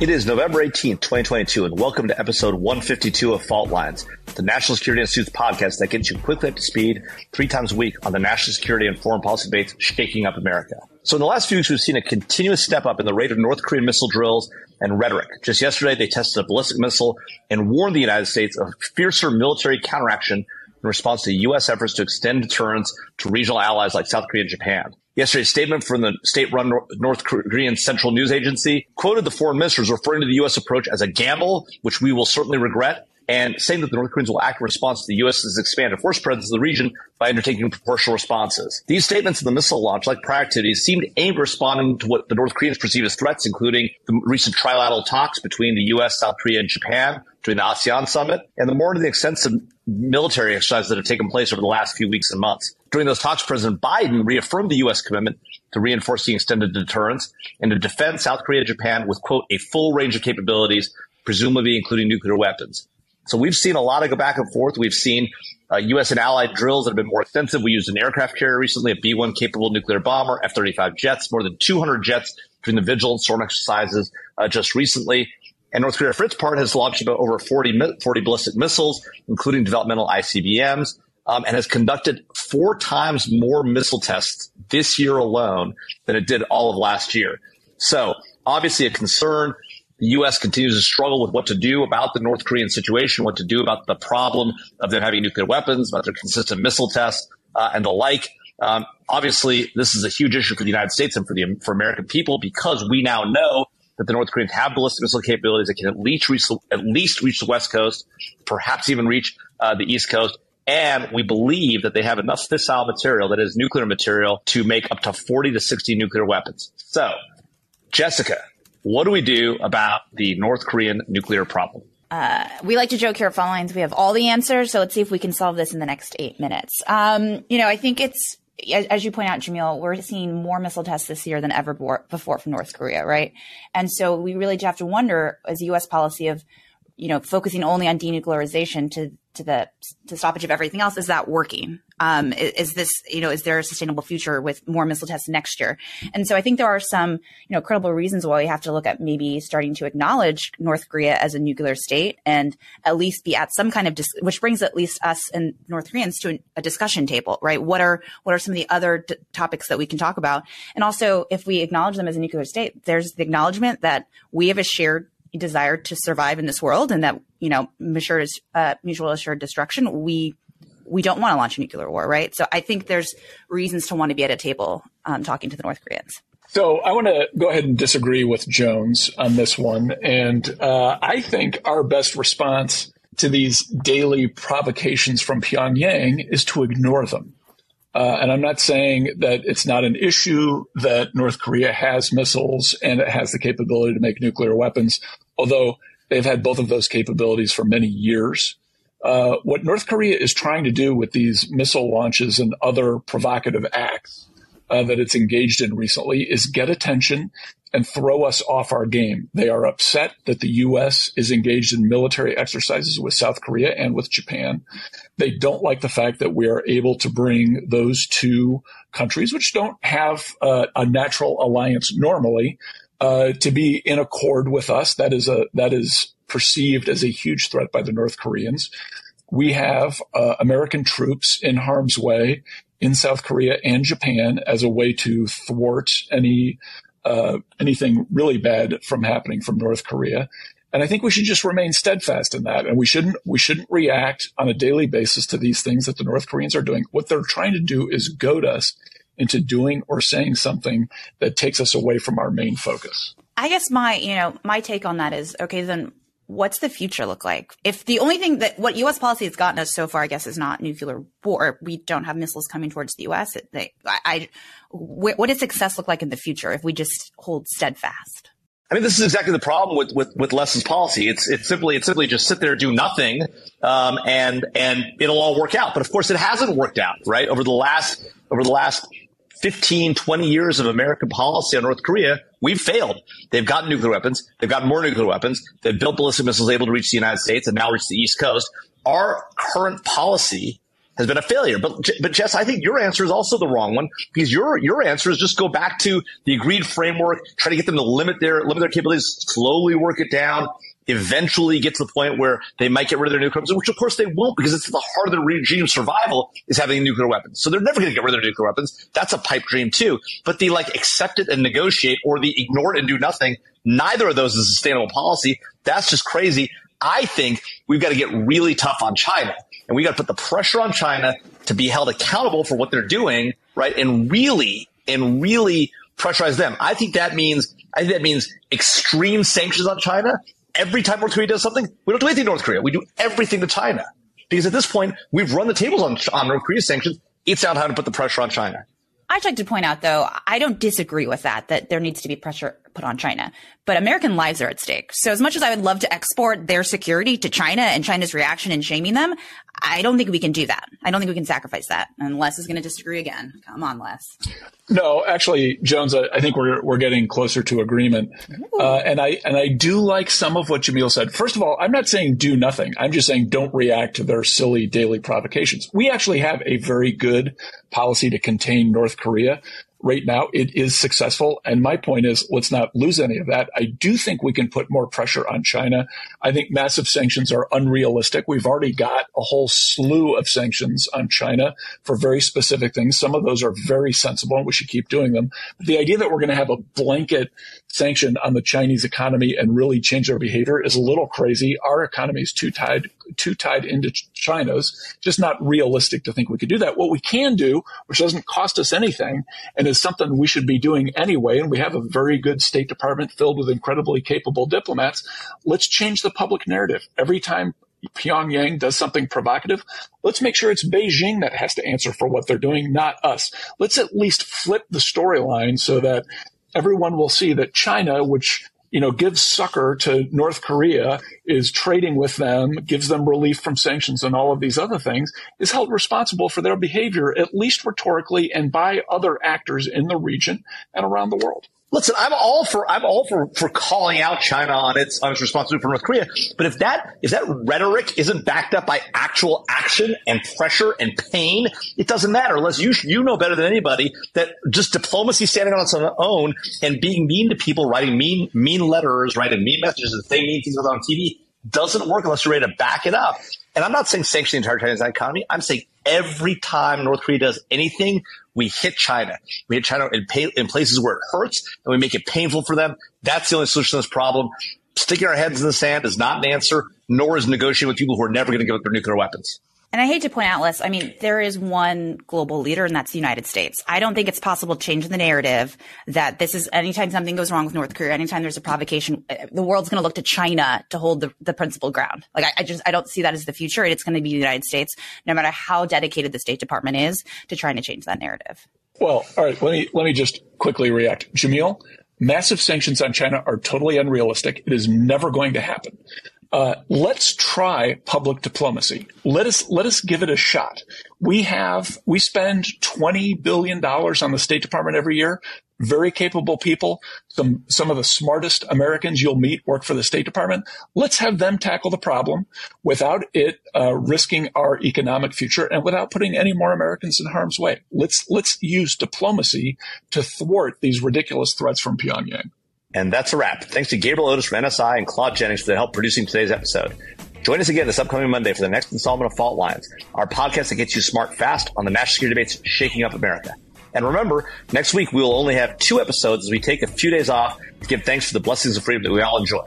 It is November 18th, 2022, and welcome to episode 152 of Fault Lines, the National Security Institute's podcast that gets you quickly up to speed three times a week on the national security and foreign policy debates shaking up America. So in the last few weeks, we've seen a continuous step up in the rate of North Korean missile drills and rhetoric. Just yesterday, they tested a ballistic missile and warned the United States of fiercer military counteraction in response to U.S. efforts to extend deterrence to regional allies like South Korea and Japan. Yesterday's statement from the state-run North Korean Central News Agency quoted the foreign ministers referring to the U.S. approach as a gamble, which we will certainly regret, and saying that the North Koreans will act in response to the U.S.'s expanded force presence in the region by undertaking proportional responses. These statements of the missile launch, like prior activities, seemed aimed at responding to what the North Koreans perceive as threats, including the recent trilateral talks between the U.S., South Korea, and Japan the ASEAN summit, and the more to the extensive military exercises that have taken place over the last few weeks and months. During those talks, President Biden reaffirmed the U.S. commitment to reinforcing extended deterrence and to defend South Korea and Japan with, quote, a full range of capabilities, presumably including nuclear weapons. So we've seen a lot of go back and forth. We've seen uh, U.S. and allied drills that have been more extensive. We used an aircraft carrier recently, a B-1 capable nuclear bomber, F-35 jets, more than 200 jets during the Vigilant Storm exercises uh, just recently. And North Korea, for its part, has launched about over 40, 40 ballistic missiles, including developmental ICBMs um, and has conducted four times more missile tests this year alone than it did all of last year. So obviously a concern. The U.S. continues to struggle with what to do about the North Korean situation, what to do about the problem of them having nuclear weapons, about their consistent missile tests, uh, and the like. Um, obviously, this is a huge issue for the United States and for the for American people because we now know that the North Koreans have ballistic missile capabilities that can at least reach at least reach the West Coast, perhaps even reach uh, the East Coast. And we believe that they have enough fissile material, that is nuclear material, to make up to 40 to 60 nuclear weapons. So, Jessica, what do we do about the North Korean nuclear problem? Uh, we like to joke here at Fault Lines. We have all the answers. So let's see if we can solve this in the next eight minutes. Um, you know, I think it's, as you point out, Jamil, we're seeing more missile tests this year than ever before from North Korea, right? And so we really have to wonder, as U.S. policy of, you know, focusing only on denuclearization to to the to stoppage of everything else. Is that working? Um, is, is, this you know is there a sustainable future with more missile tests next year? And so I think there are some you know credible reasons why we have to look at maybe starting to acknowledge North Korea as a nuclear state and at least be at some kind of dis- which brings at least us and North Koreans to a discussion table, right? What are what are some of the other d- topics that we can talk about? And also, if we acknowledge them as a nuclear state, there's the acknowledgement that we have a shared desire to survive in this world and that, you know, mutual, uh, mutual assured destruction, we, we don't want to launch a nuclear war, right? So I think there's reasons to want to be at a table um, talking to the North Koreans. So I want to go ahead and disagree with Jones on this one. And uh, I think our best response to these daily provocations from Pyongyang is to ignore them. Uh, and I'm not saying that it's not an issue that North Korea has missiles and it has the capability to make nuclear weapons, although they've had both of those capabilities for many years. Uh, what North Korea is trying to do with these missile launches and other provocative acts uh, that it's engaged in recently is get attention and throw us off our game. They are upset that the U.S. is engaged in military exercises with South Korea and with Japan. They don't like the fact that we are able to bring those two countries, which don't have uh, a natural alliance normally, uh, to be in accord with us. That is a that is perceived as a huge threat by the North Koreans. We have uh, American troops in harm's way in South Korea and Japan as a way to thwart any uh, anything really bad from happening from North Korea. And I think we should just remain steadfast in that. And we shouldn't, we shouldn't react on a daily basis to these things that the North Koreans are doing. What they're trying to do is goad us into doing or saying something that takes us away from our main focus. I guess my, you know, my take on that is okay, then what's the future look like? If the only thing that what U.S. policy has gotten us so far, I guess, is not nuclear war. We don't have missiles coming towards the U.S. It, they, I, I, what does success look like in the future if we just hold steadfast? I mean, this is exactly the problem with, with, with lessons policy. It's, it's simply, it's simply just sit there, do nothing, um, and, and it'll all work out. But of course, it hasn't worked out, right? Over the last, over the last 15, 20 years of American policy on North Korea, we've failed. They've gotten nuclear weapons. They've gotten more nuclear weapons. They've built ballistic missiles able to reach the United States and now reach the East Coast. Our current policy has been a failure. But but Jess, I think your answer is also the wrong one because your your answer is just go back to the agreed framework, try to get them to limit their limit their capabilities, slowly work it down, eventually get to the point where they might get rid of their nuclear weapons, which of course they won't because it's the heart of the regime's survival is having nuclear weapons. So they're never going to get rid of their nuclear weapons. That's a pipe dream too. But the like accept it and negotiate or the ignore it and do nothing, neither of those is a sustainable policy. That's just crazy. I think we've got to get really tough on China and we got to put the pressure on China to be held accountable for what they're doing, right? And really, and really pressurize them. I think that means, I think that means extreme sanctions on China every time North Korea does something, we don't do anything to North Korea. We do everything to China. Because at this point, we've run the tables on, on North Korea's sanctions. It's out how to put the pressure on China. I'd like to point out, though, I don't disagree with that, that there needs to be pressure put on China. But American lives are at stake. So as much as I would love to export their security to China and China's reaction and shaming them, I don't think we can do that. I don't think we can sacrifice that. And Les is going to disagree again. Come on, Les. No, actually, Jones, I, I think we're we're getting closer to agreement, uh, and I and I do like some of what Jamil said. First of all, I'm not saying do nothing. I'm just saying don't react to their silly daily provocations. We actually have a very good policy to contain North Korea right now it is successful. And my point is let's not lose any of that. I do think we can put more pressure on China. I think massive sanctions are unrealistic. We've already got a whole slew of sanctions on China for very specific things. Some of those are very sensible and we should keep doing them. But the idea that we're going to have a blanket sanction on the Chinese economy and really change their behavior is a little crazy. Our economy is too tied, too tied into China's. Just not realistic to think we could do that. What we can do, which doesn't cost us anything and is something we should be doing anyway, and we have a very good State Department filled with incredibly capable diplomats, let's change the public narrative. Every time Pyongyang does something provocative, let's make sure it's Beijing that has to answer for what they're doing, not us. Let's at least flip the storyline so that everyone will see that China, which you know, gives succor to North Korea, is trading with them, gives them relief from sanctions and all of these other things, is held responsible for their behavior, at least rhetorically and by other actors in the region and around the world. Listen, I'm all for I'm all for, for calling out China on its on its responsibility for North Korea. But if that if that rhetoric isn't backed up by actual action and pressure and pain, it doesn't matter. Unless you you know better than anybody that just diplomacy standing on its own and being mean to people, writing mean mean letters, writing mean messages, and saying mean things on TV doesn't work unless you're ready to back it up. And I'm not saying sanction the entire Chinese economy. I'm saying every time North Korea does anything, we hit China. We hit China in, pay, in places where it hurts and we make it painful for them. That's the only solution to this problem. Sticking our heads in the sand is not an answer, nor is negotiating with people who are never going to give up their nuclear weapons. And I hate to point out, Les, I mean, there is one global leader, and that's the United States. I don't think it's possible to change the narrative that this is anytime something goes wrong with North Korea, anytime there's a provocation, uh, the world's going to look to China to hold the, the principal ground. Like, I, I just, I don't see that as the future. It's going to be the United States, no matter how dedicated the State Department is to trying to change that narrative. Well, all right. Let me, let me just quickly react. Jamil, massive sanctions on China are totally unrealistic. It is never going to happen uh, let's try public diplomacy. Let us let us give it a shot. We have we spend twenty billion dollars on the State Department every year. Very capable people. Some some of the smartest Americans you'll meet work for the State Department. Let's have them tackle the problem without it uh, risking our economic future and without putting any more Americans in harm's way. Let's let's use diplomacy to thwart these ridiculous threats from Pyongyang. And that's a wrap. Thanks to Gabriel Otis from NSI and Claude Jennings for their help producing today's episode. Join us again this upcoming Monday for the next installment of Fault Lines, our podcast that gets you smart fast on the national security debates shaking up America. And remember, next week we will only have two episodes as we take a few days off to give thanks for the blessings of freedom that we all enjoy.